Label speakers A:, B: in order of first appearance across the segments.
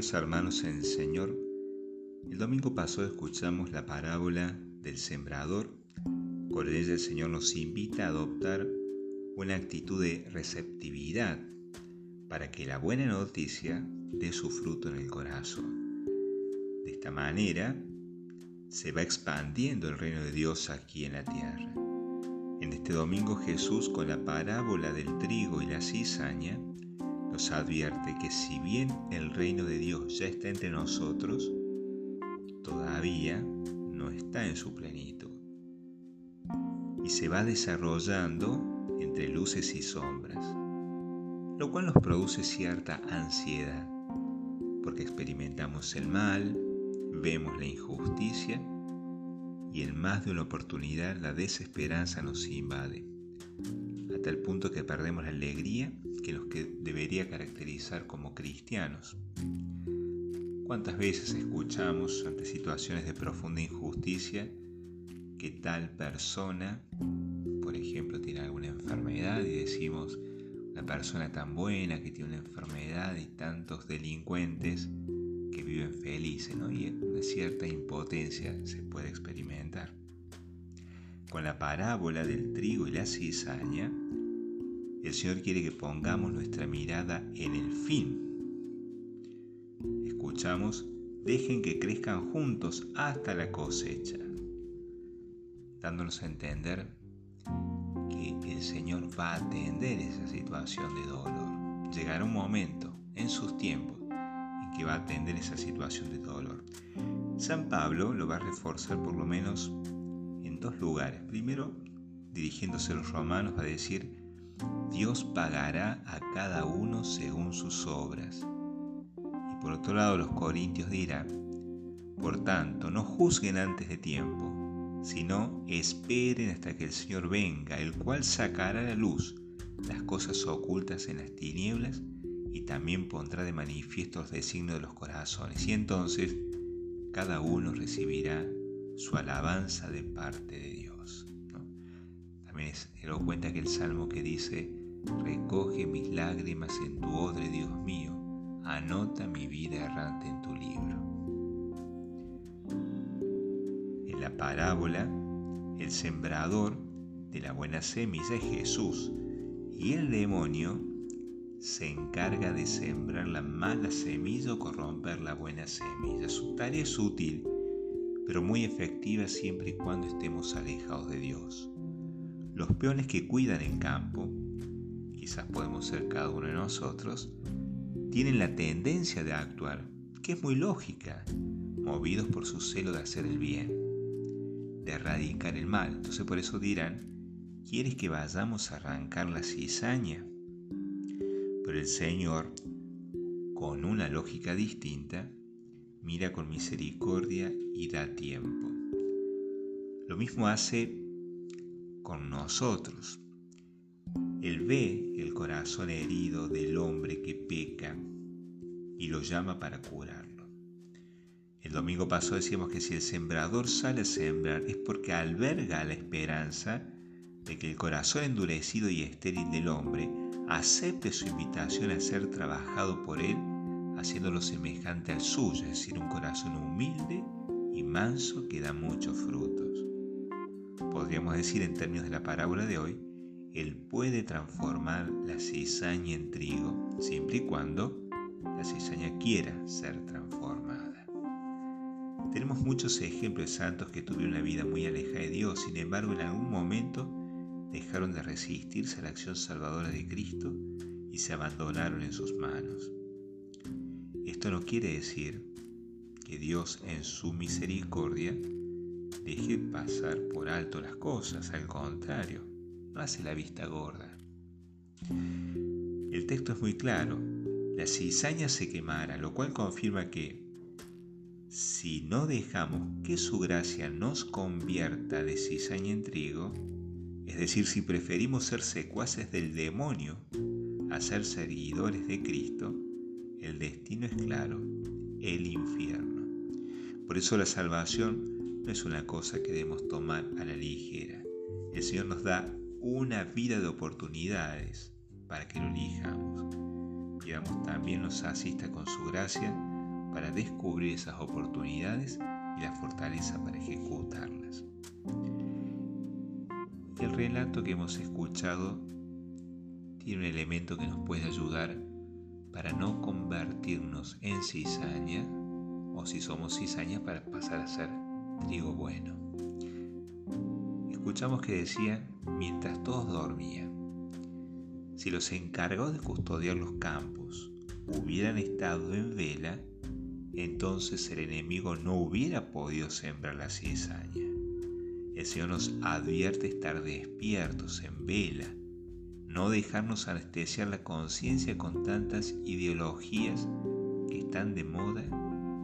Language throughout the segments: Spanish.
A: Queridos hermanos en el Señor, el domingo pasado escuchamos la parábola del sembrador. Con ella el Señor nos invita a adoptar una actitud de receptividad para que la buena noticia dé su fruto en el corazón. De esta manera se va expandiendo el reino de Dios aquí en la tierra. En este domingo Jesús con la parábola del trigo y la cizaña nos advierte que si bien el reino de Dios ya está entre nosotros, todavía no está en su plenitud. Y se va desarrollando entre luces y sombras, lo cual nos produce cierta ansiedad, porque experimentamos el mal, vemos la injusticia y en más de una oportunidad la desesperanza nos invade, hasta el punto que perdemos la alegría que que debería caracterizar como cristianos. ¿Cuántas veces escuchamos ante situaciones de profunda injusticia que tal persona, por ejemplo, tiene alguna enfermedad y decimos, una persona tan buena que tiene una enfermedad y tantos delincuentes que viven felices, ¿no? Y una cierta impotencia se puede experimentar. Con la parábola del trigo y la cizaña, el Señor quiere que pongamos nuestra mirada en el fin. Escuchamos, dejen que crezcan juntos hasta la cosecha, dándonos a entender que el Señor va a atender esa situación de dolor. Llegará un momento en sus tiempos en que va a atender esa situación de dolor. San Pablo lo va a reforzar por lo menos dos lugares. Primero, dirigiéndose a los romanos, va a decir, Dios pagará a cada uno según sus obras. Y por otro lado los corintios dirán, por tanto, no juzguen antes de tiempo, sino esperen hasta que el Señor venga, el cual sacará a la luz las cosas ocultas en las tinieblas y también pondrá de manifiesto los designios de los corazones. Y entonces cada uno recibirá su alabanza de parte de Dios. También es elocuente el salmo que dice, recoge mis lágrimas en tu odre, Dios mío, anota mi vida errante en tu libro. En la parábola, el sembrador de la buena semilla es Jesús y el demonio se encarga de sembrar la mala semilla o corromper la buena semilla. Su tarea es útil, pero muy efectiva siempre y cuando estemos alejados de Dios. Los peones que cuidan el campo, quizás podemos ser cada uno de nosotros, tienen la tendencia de actuar, que es muy lógica, movidos por su celo de hacer el bien, de erradicar el mal. Entonces por eso dirán, ¿quieres que vayamos a arrancar la cizaña? Pero el Señor, con una lógica distinta, mira con misericordia y da tiempo. Lo mismo hace con nosotros. Él ve el corazón herido del hombre que peca y lo llama para curarlo. El domingo pasado decíamos que si el sembrador sale a sembrar es porque alberga la esperanza de que el corazón endurecido y estéril del hombre acepte su invitación a ser trabajado por él, haciéndolo semejante al suyo, es decir, un corazón humilde y manso que da muchos frutos podríamos decir en términos de la parábola de hoy, Él puede transformar la cizaña en trigo, siempre y cuando la cizaña quiera ser transformada. Tenemos muchos ejemplos de santos que tuvieron una vida muy alejada de Dios, sin embargo en algún momento dejaron de resistirse a la acción salvadora de Cristo y se abandonaron en sus manos. Esto no quiere decir que Dios en su misericordia deje pasar por alto las cosas, al contrario, no hace la vista gorda. El texto es muy claro, la cizaña se quemará, lo cual confirma que si no dejamos que su gracia nos convierta de cizaña en trigo, es decir, si preferimos ser secuaces del demonio a ser seguidores de Cristo, el destino es claro, el infierno. Por eso la salvación no es una cosa que debemos tomar a la ligera. El Señor nos da una vida de oportunidades para que lo elijamos. Pidamos también nos asista con su gracia para descubrir esas oportunidades y la fortaleza para ejecutarlas. El relato que hemos escuchado tiene un elemento que nos puede ayudar para no convertirnos en cizaña o si somos cizaña para pasar a ser trigo bueno. Escuchamos que decía mientras todos dormían. Si los encargados de custodiar los campos hubieran estado en vela, entonces el enemigo no hubiera podido sembrar la cizaña. El Señor nos advierte estar despiertos en vela, no dejarnos anestesiar la conciencia con tantas ideologías que están de moda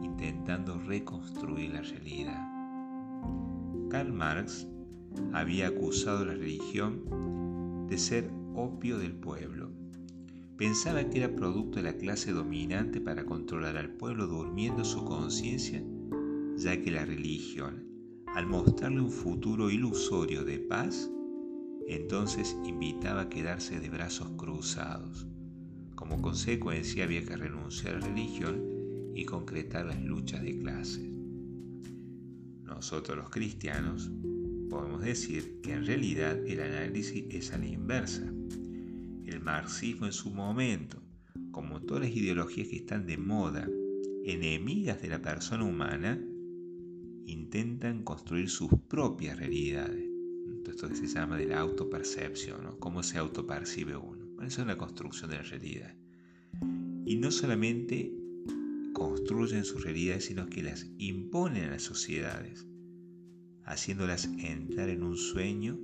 A: intentando reconstruir la realidad. Karl Marx había acusado a la religión de ser opio del pueblo. Pensaba que era producto de la clase dominante para controlar al pueblo durmiendo su conciencia, ya que la religión, al mostrarle un futuro ilusorio de paz, entonces invitaba a quedarse de brazos cruzados. Como consecuencia había que renunciar a la religión y concretar las luchas de clases. Nosotros los cristianos podemos decir que en realidad el análisis es a la inversa. El marxismo en su momento, como todas las ideologías que están de moda, enemigas de la persona humana, intentan construir sus propias realidades esto que se llama de la autopercepción, ¿no? cómo se autopercibe uno. Bueno, es una construcción de la realidad. Y no solamente construyen sus realidades, sino que las imponen a las sociedades, haciéndolas entrar en un sueño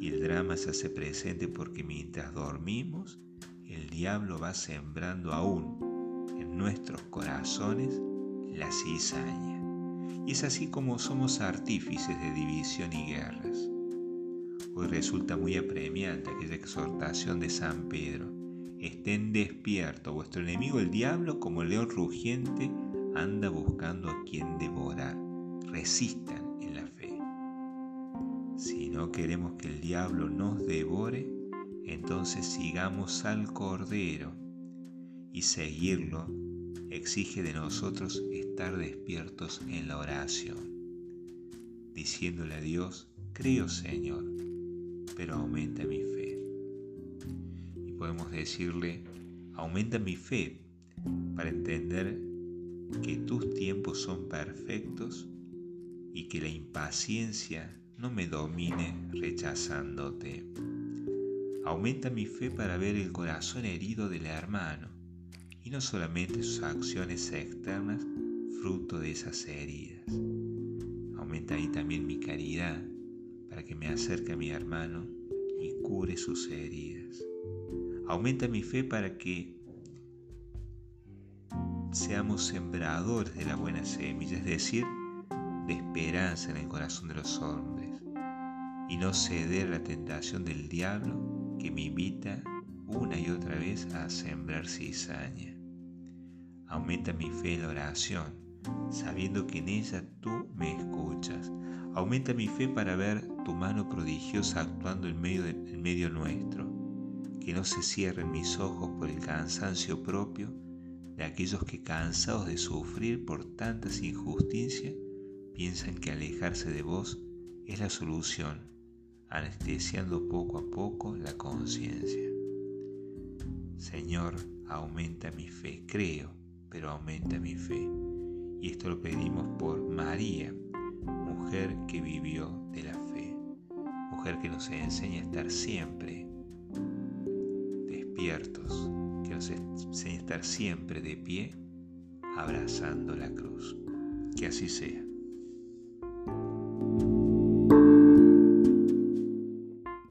A: y el drama se hace presente porque mientras dormimos, el diablo va sembrando aún en nuestros corazones la cizaña. Y es así como somos artífices de división y guerras. Hoy resulta muy apremiante aquella exhortación de San Pedro. Estén despiertos, vuestro enemigo el diablo, como el león rugiente, anda buscando a quien devorar. Resistan en la fe. Si no queremos que el diablo nos devore, entonces sigamos al Cordero y seguirlo exige de nosotros estar despiertos en la oración, diciéndole a Dios, creo Señor, pero aumenta mi fe. Y podemos decirle, aumenta mi fe para entender que tus tiempos son perfectos y que la impaciencia no me domine rechazándote. Aumenta mi fe para ver el corazón herido del hermano y no solamente sus acciones externas fruto de esas heridas. Aumenta ahí también mi caridad para que me acerque a mi hermano y cure sus heridas. Aumenta mi fe para que seamos sembradores de la buena semilla, es decir, de esperanza en el corazón de los hombres, y no ceder a la tentación del diablo que me invita una y otra vez a sembrar cizaña. Aumenta mi fe en la oración, sabiendo que en ella tú me escuchas, Aumenta mi fe para ver tu mano prodigiosa actuando en medio, en medio nuestro. Que no se cierren mis ojos por el cansancio propio de aquellos que cansados de sufrir por tantas injusticias piensan que alejarse de vos es la solución, anestesiando poco a poco la conciencia. Señor, aumenta mi fe, creo, pero aumenta mi fe. Y esto lo pedimos por María, mujer que vivió de la fe, mujer que nos enseña a estar siempre despiertos, que nos enseña a estar siempre de pie, abrazando la cruz. Que así sea.